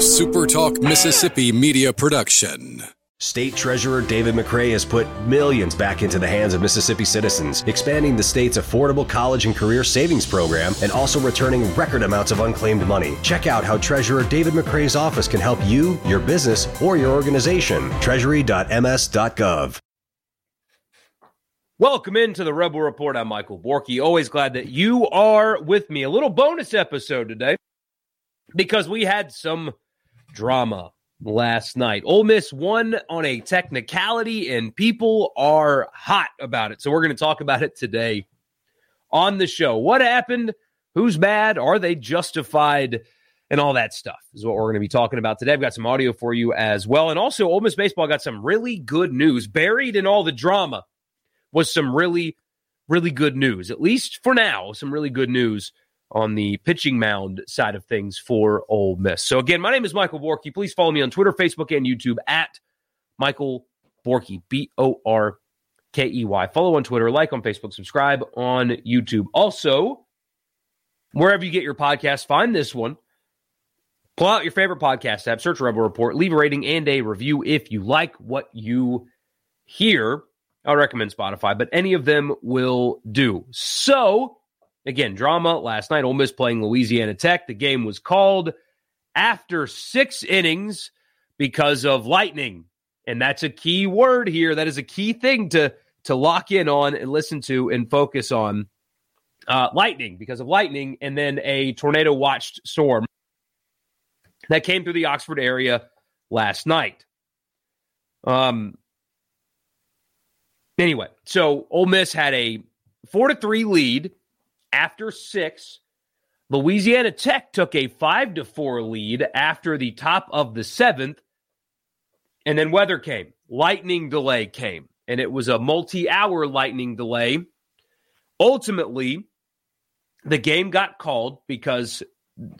SuperTalk Mississippi media production. State Treasurer David McRae has put millions back into the hands of Mississippi citizens, expanding the state's affordable college and career savings program and also returning record amounts of unclaimed money. Check out how Treasurer David McRae's office can help you, your business, or your organization. Treasury.ms.gov. Welcome into the Rebel Report. I'm Michael Borkey. Always glad that you are with me. A little bonus episode today because we had some drama last night. Ole Miss won on a technicality, and people are hot about it. So we're going to talk about it today on the show. What happened? Who's bad? Are they justified? And all that stuff is what we're going to be talking about today. I've got some audio for you as well. And also, Ole Miss Baseball got some really good news. Buried in all the drama was some really, really good news, at least for now, some really good news on the pitching mound side of things for Ole Miss. So again, my name is Michael Borkey. Please follow me on Twitter, Facebook, and YouTube at Michael Borkey, B O R K E Y. Follow on Twitter, like on Facebook, subscribe on YouTube. Also, wherever you get your podcast, find this one. Pull out your favorite podcast app, search Rebel Report, leave a rating and a review if you like what you hear. I recommend Spotify, but any of them will do. So, Again, drama last night. Ole Miss playing Louisiana Tech. The game was called after six innings because of lightning, and that's a key word here. That is a key thing to to lock in on and listen to and focus on. Uh, lightning because of lightning, and then a tornado watched storm that came through the Oxford area last night. Um. Anyway, so Ole Miss had a four to three lead after six. Louisiana Tech took a five to four lead after the top of the seventh. And then weather came, lightning delay came, and it was a multi hour lightning delay. Ultimately, the game got called because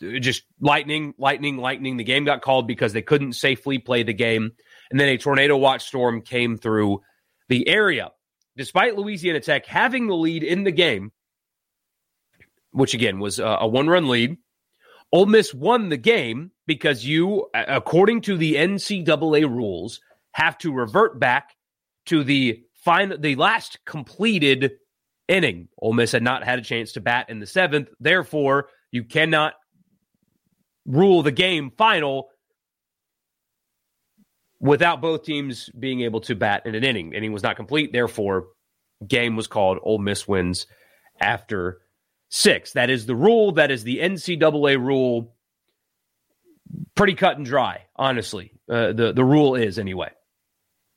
just lightning, lightning, lightning. The game got called because they couldn't safely play the game. And then a tornado watch storm came through the area. Despite Louisiana Tech having the lead in the game, which again was a one run lead. Ole Miss won the game because you, according to the NCAA rules, have to revert back to the final, the last completed inning. Ole Miss had not had a chance to bat in the seventh. Therefore, you cannot rule the game final without both teams being able to bat in an inning. Inning was not complete. Therefore, game was called. Ole Miss wins after six. That is the rule. That is the NCAA rule. Pretty cut and dry, honestly. Uh, the the rule is anyway,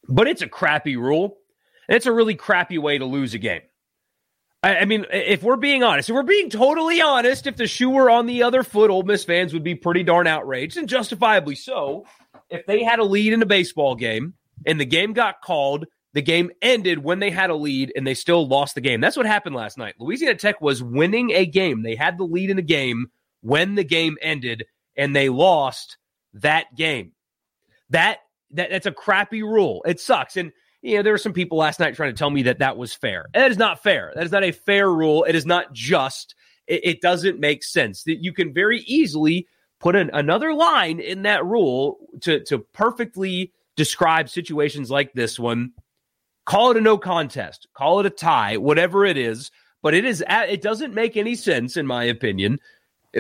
but it's a crappy rule. It's a really crappy way to lose a game. I, I mean, if we're being honest, if we're being totally honest, if the shoe were on the other foot, Ole Miss fans would be pretty darn outraged, and justifiably so. If they had a lead in a baseball game and the game got called the game ended when they had a lead and they still lost the game. That's what happened last night. Louisiana Tech was winning a game. They had the lead in the game when the game ended and they lost that game. That, that that's a crappy rule. It sucks. And you know, there were some people last night trying to tell me that that was fair. That is not fair. That is not a fair rule. It is not just. It, it doesn't make sense. That you can very easily put an, another line in that rule to to perfectly describe situations like this one Call it a no contest, call it a tie, whatever it is. But it is it doesn't make any sense, in my opinion,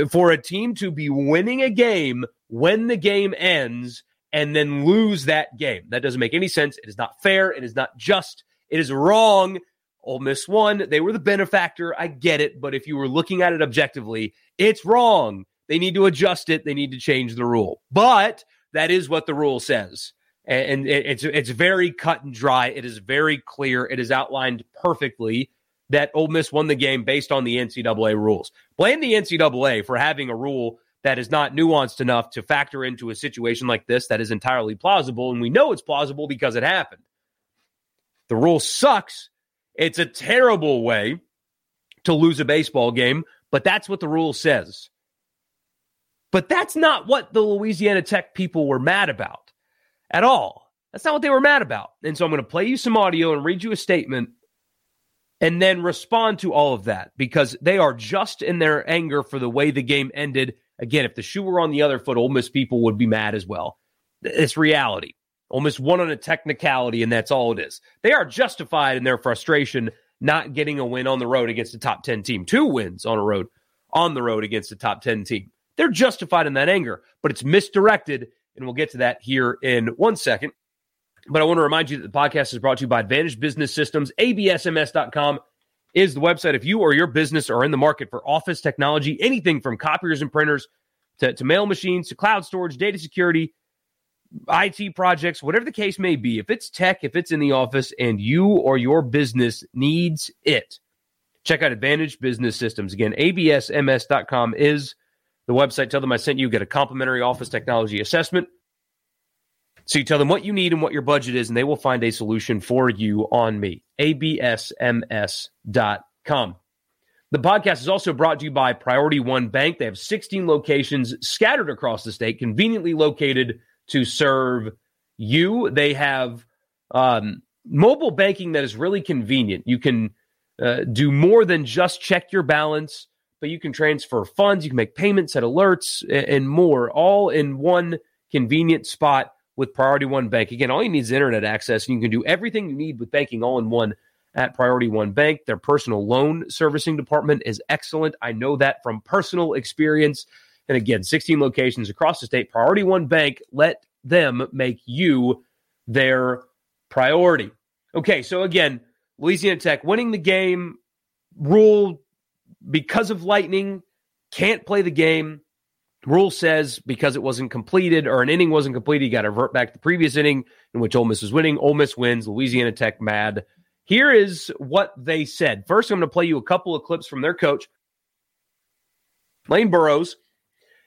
for a team to be winning a game when the game ends and then lose that game. That doesn't make any sense. It is not fair. It is not just. It is wrong. Ole Miss won. They were the benefactor. I get it. But if you were looking at it objectively, it's wrong. They need to adjust it. They need to change the rule. But that is what the rule says and it's it's very cut and dry. It is very clear. It is outlined perfectly that Ole Miss won the game based on the NCAA rules. Blame the NCAA for having a rule that is not nuanced enough to factor into a situation like this that is entirely plausible, and we know it's plausible because it happened. The rule sucks. It's a terrible way to lose a baseball game, but that's what the rule says. But that's not what the Louisiana Tech people were mad about at all. That's not what they were mad about. And so I'm going to play you some audio and read you a statement and then respond to all of that because they are just in their anger for the way the game ended Again, if the shoe were on the other foot, Ole Miss people would be mad as well. It's reality. Ole Miss won on a technicality, and that's all it is. They are justified in their frustration not getting a win on the road against a top 10 team. Two wins on a road on the road against a top 10 team. They're justified in that anger, but it's misdirected, and we'll get to that here in one second. But I want to remind you that the podcast is brought to you by Advantage Business Systems. ABSMS.com is the website. If you or your business are in the market for office technology, anything from copiers and printers to, to mail machines to cloud storage, data security, IT projects, whatever the case may be, if it's tech, if it's in the office, and you or your business needs it, check out Advantage Business Systems. Again, absms.com is the website. Tell them I sent you. Get a complimentary office technology assessment. So you tell them what you need and what your budget is, and they will find a solution for you on me. absms.com. The podcast is also brought to you by Priority One Bank. They have 16 locations scattered across the state, conveniently located to serve you. They have um, mobile banking that is really convenient. You can uh, do more than just check your balance, but you can transfer funds, you can make payments, set alerts, and more, all in one convenient spot with Priority One Bank. Again, all you need is internet access, and you can do everything you need with banking all in one at Priority One Bank. Their personal loan servicing department is excellent. I know that from personal experience. And again, 16 locations across the state. Priority One Bank, let them make you their priority. Okay, so again, Louisiana Tech winning the game, rule because of lightning, can't play the game. Rule says because it wasn't completed or an inning wasn't completed, you got to revert back to the previous inning in which Ole Miss was winning. Ole Miss wins, Louisiana Tech mad. Here is what they said. First, I'm going to play you a couple of clips from their coach, Lane Burroughs,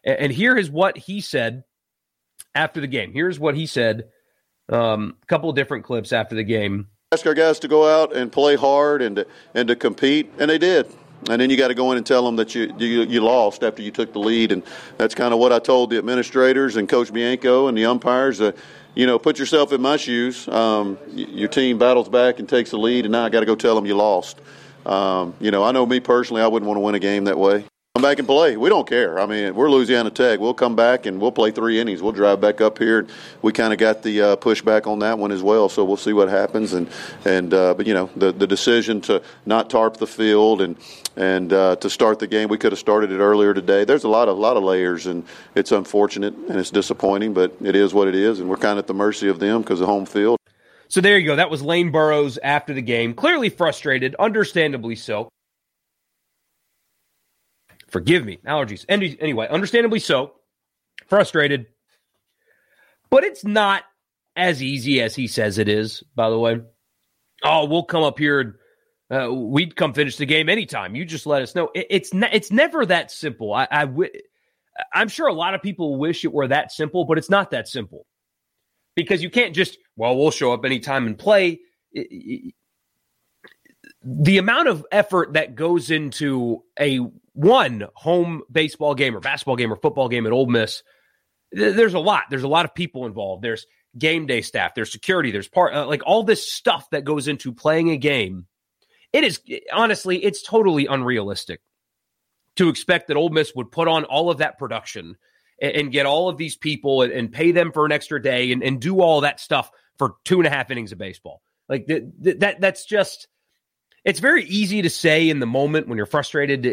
and here is what he said after the game. Here's what he said. Um, a couple of different clips after the game. Ask our guys to go out and play hard and to, and to compete, and they did. And then you got to go in and tell them that you, you you lost after you took the lead, and that's kind of what I told the administrators and Coach Bianco and the umpires. Uh, you know, put yourself in my shoes. Um, your team battles back and takes the lead, and now I got to go tell them you lost. Um, you know, I know me personally, I wouldn't want to win a game that way. Come back and play. We don't care. I mean, we're Louisiana Tech. We'll come back and we'll play three innings. We'll drive back up here. We kind of got the uh, pushback on that one as well, so we'll see what happens. And and uh, but you know the the decision to not tarp the field and and uh, to start the game, we could have started it earlier today. There's a lot of a lot of layers, and it's unfortunate and it's disappointing, but it is what it is, and we're kind of at the mercy of them because of home field. So there you go. That was Lane Burroughs after the game, clearly frustrated, understandably so. Forgive me, allergies. Anyway, understandably so, frustrated. But it's not as easy as he says it is, by the way. Oh, we'll come up here. Uh, we'd come finish the game anytime. You just let us know. It, it's ne- it's never that simple. I, I w- I'm sure a lot of people wish it were that simple, but it's not that simple because you can't just well, we'll show up anytime and play. It, the amount of effort that goes into a one home baseball game or basketball game or football game at Ole Miss, there's a lot. There's a lot of people involved. There's game day staff. There's security. There's part uh, like all this stuff that goes into playing a game. It is honestly, it's totally unrealistic to expect that Ole Miss would put on all of that production and, and get all of these people and, and, pay them for an extra day and, and do all that stuff for two and a half innings of baseball. Like th- th- that, that's just it's very easy to say in the moment when you're frustrated.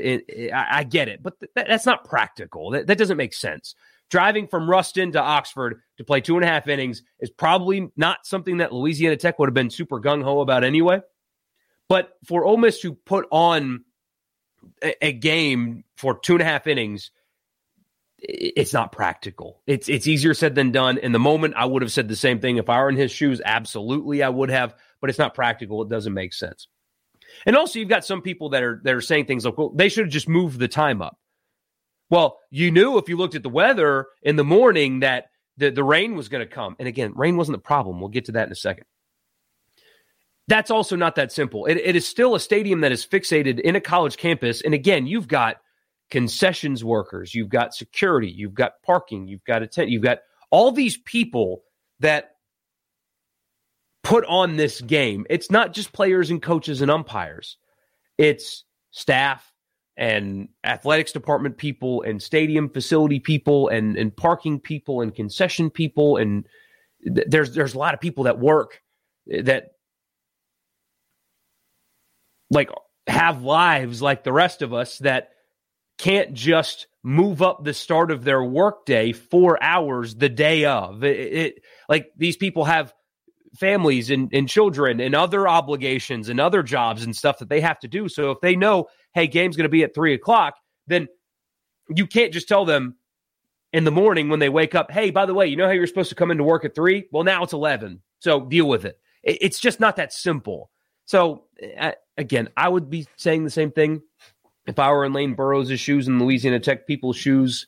I, get it, but that's not practical. That, that doesn't make sense. Driving from Ruston to Oxford to play two and a half innings is probably not something that Louisiana Tech would have been super gung ho about anyway. But for Ole Miss to put on a, a game for two and a half innings, it's not practical. It's it's easier said than done. In the moment, I would have said the same thing if I were in his shoes. Absolutely, I would have. But it's not practical. It doesn't make sense. And also, you've got some people that are that are saying things like, "Well, they should have just moved the time up." Well, you knew if you looked at the weather in the morning that the, the rain was going to come. And again, rain wasn't the problem. We'll get to that in a second. That's also not that simple. It, it is still a stadium that is fixated in a college campus. And again, you've got concessions workers, you've got security, you've got parking, you've got a tent, you've got all these people that put on this game. It's not just players and coaches and umpires, it's staff, and athletics department people and stadium facility people and and parking people and concession people. And th- there's there's a lot of people that work that like have lives like the rest of us that can't just move up the start of their workday four hours the day of. It, it like these people have families and, and children and other obligations and other jobs and stuff that they have to do so if they know hey, game's going to be at three o'clock, then you can't just tell them in the morning when they wake up, hey, by the way, you know how you're supposed to come into work at three? Well, now it's 11. So deal with it. It's just not that simple. So, uh, again, I would be saying the same thing if I were in Lane Burroughs' shoes and Louisiana Tech people's shoes,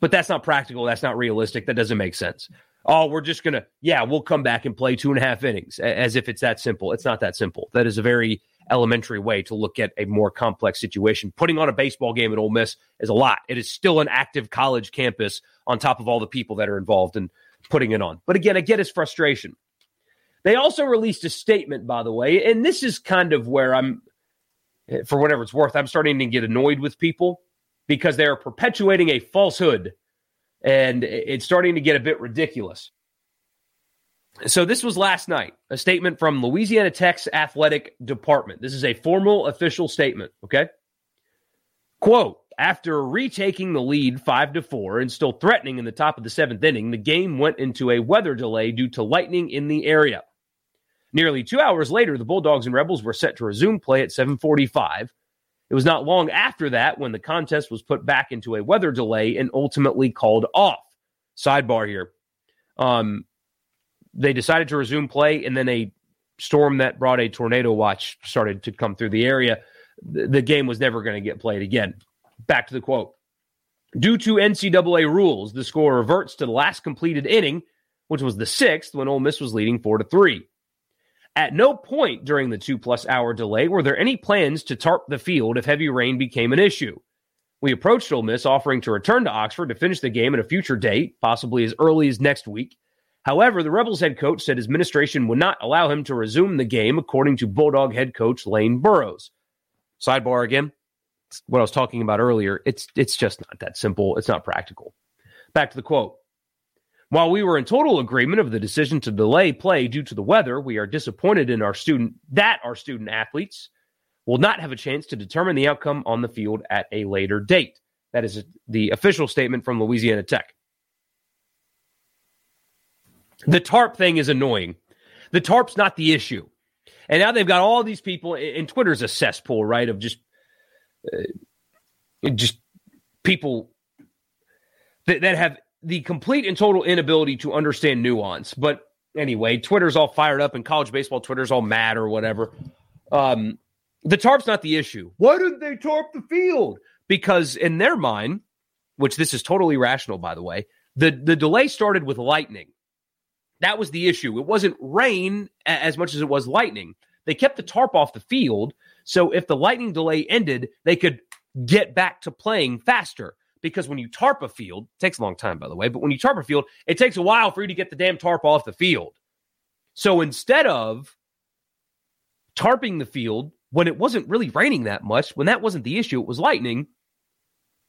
but that's not practical. That's not realistic. That doesn't make sense. Oh, we're just going to, yeah, we'll come back and play two and a half innings as if it's that simple. It's not that simple. That is a very elementary way to look at a more complex situation. Putting on a baseball game at Ole Miss is a lot. It is still an active college campus on top of all the people that are involved in putting it on. But again, I get his frustration. They also released a statement, by the way, and this is kind of where I'm, eh, for whatever it's worth, I'm starting to get annoyed with people because they are perpetuating a falsehood and it's starting to get a bit ridiculous. So this was last night, a statement from Louisiana Tech's athletic department. This is a formal official statement, okay? Quote, after retaking the lead 5 to 4 and still threatening in the top of the 7th inning, the game went into a weather delay due to lightning in the area. Nearly 2 hours later, the Bulldogs and Rebels were set to resume play at 7:45. It was not long after that when the contest was put back into a weather delay and ultimately called off. Sidebar here. Um, they decided to resume play, and then a storm that brought a tornado watch started to come through the area. The, game was never going to get played again. Back to the quote. Due to NCAA rules, the score reverts to the last completed inning, which was the sixth when Ole Miss was leading four to three. At no point during the two plus hour delay were there any plans to tarp the field if heavy rain became an issue. We approached Ole Miss offering to return to Oxford to finish the game at a future date, possibly as early as next week. However, the Rebels head coach said his administration would not allow him to resume the game, according to Bulldog head coach Lane Burroughs. Sidebar again, what I was talking about earlier. It's it's just not that simple. It's not practical. Back to the quote. While we were in total agreement of the decision to delay play due to the weather, we are disappointed in our student that our student athletes will not have a chance to determine the outcome on the field at a later date. That is the official statement from Louisiana Tech. The tarp thing is annoying. The tarp's not the issue. And now they've got all these people, and Twitter's a cesspool, right? Of just, uh, just people that, that have the complete and total inability to understand nuance. But anyway, Twitter's all fired up, and college baseball Twitter's all mad or whatever. Um, the tarp's not the issue. Why didn't they tarp the field? Because in their mind, which this is totally rational, by the way, the the delay started with lightning. That was the issue. It wasn't rain as much as it was lightning. They kept the tarp off the field. So if the lightning delay ended, they could get back to playing faster. Because when you tarp a field, it takes a long time, by the way, but when you tarp a field, it takes a while for you to get the damn tarp off the field. So instead of tarping the field when it wasn't really raining that much, when that wasn't the issue, it was lightning,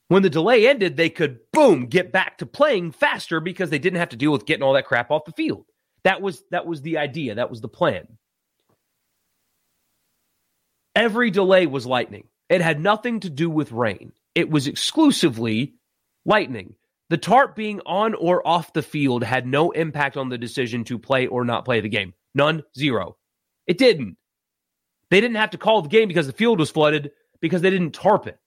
when the delay ended, they could boom get back to playing faster because they didn't have to deal with getting all that crap off the field. That was that was the idea. That was the plan. Every delay was lightning. It had nothing to do with rain. It was exclusively lightning. The tarp being on or off the field had no impact on the decision to play or not play the game. None, zero. It didn't. They didn't have to call the game because the field was flooded because they didn't tarp it.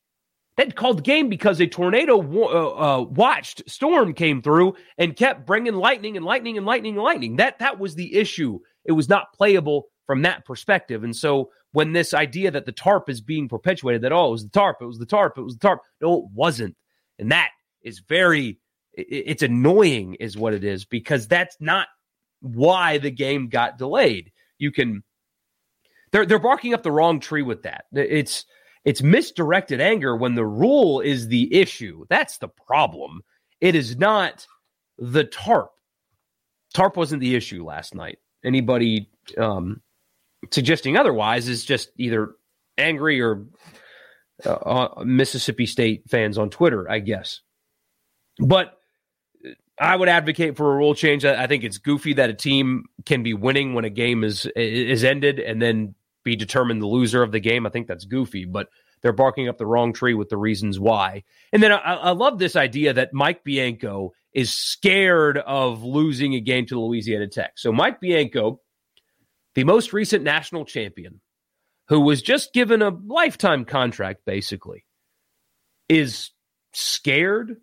They called the game because a tornado uh, uh, watched storm came through and kept bringing lightning and lightning and lightning and lightning. That that was the issue. It was not playable from that perspective. And so when this idea that the tarp is being perpetuated, that oh, it was the tarp, it was the tarp, it was the tarp. No, it wasn't. And that is very, it's annoying, is what it is, because that's not why the game got delayed. You can they're they're barking up the wrong tree with that. It's it's misdirected anger when the rule is the issue. That's the problem. It is not the tarp. Tarp wasn't the issue last night. Anybody um, suggesting otherwise is just either angry or uh, uh, Mississippi State fans on Twitter, I guess. But I would advocate for a rule change. I think it's goofy that a team can be winning when a game is is ended and then be determined the loser of the game. I think that's goofy, but they're barking up the wrong tree with the reasons why. And then I, I love this idea that Mike Bianco is scared of losing a game to Louisiana Tech. So Mike Bianco, the most recent national champion, who was just given a lifetime contract, basically, is scared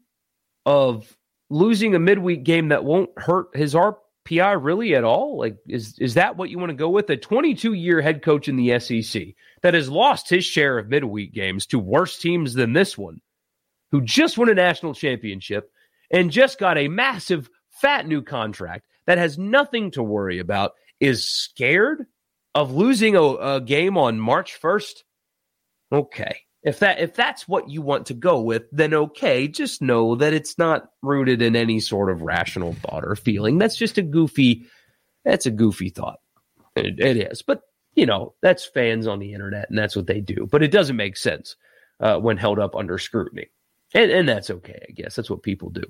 of losing a midweek game that won't hurt his RPI really at all? Like, is is that what you want to go with? A 22 year head coach in the SEC that has lost his share of midweek games to worse teams than this one, who just won a national championship and just got a massive fat new contract that has nothing to worry about, is scared of losing a, a game on March 1st. Okay. If that if that's what you want to go with, then okay, just know that it's not rooted in any sort of rational thought or feeling. That's just a goofy that's a goofy thought. it, it is. But you know, that's fans on the internet and that's what they do. But it doesn't make sense uh, when held up under scrutiny. And, and that's okay, I guess. That's what people do.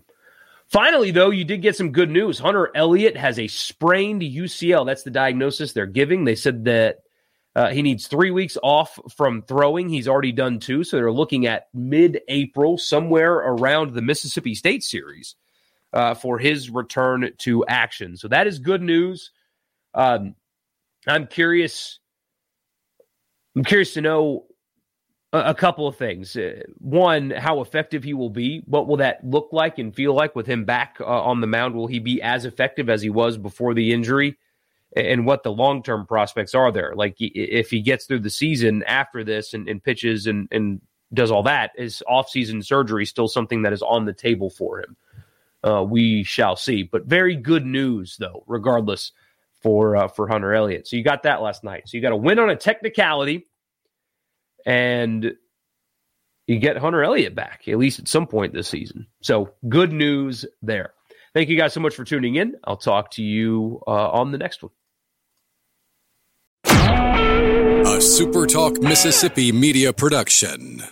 Finally, though, you did get some good news. Hunter Elliott has a sprained UCL. That's the diagnosis they're giving. They said that uh, he needs three weeks off from throwing. He's already done two. So they're looking at mid April, somewhere around the Mississippi State series, uh, for his return to action. So that is good news. Um, I'm curious. I'm curious to know a, couple of things. Uh, one, how effective he will be. What will that look like and feel like with him back uh, on the mound? Will he be as effective as he was before the injury? And what the long term prospects are there? Like if he gets through the season after this and, and pitches and, and does all that, is off season surgery still something that is on the table for him? Uh, we shall see. But very good news, though, regardless for uh, for Hunter Elliott. So you got that last night. So you got a win on a technicality and you get Hunter Elliott back, at least at some point this season. So good news there. Thank you guys so much for tuning in. I'll talk to you uh, on the next one. A SuperTalk Mississippi media production.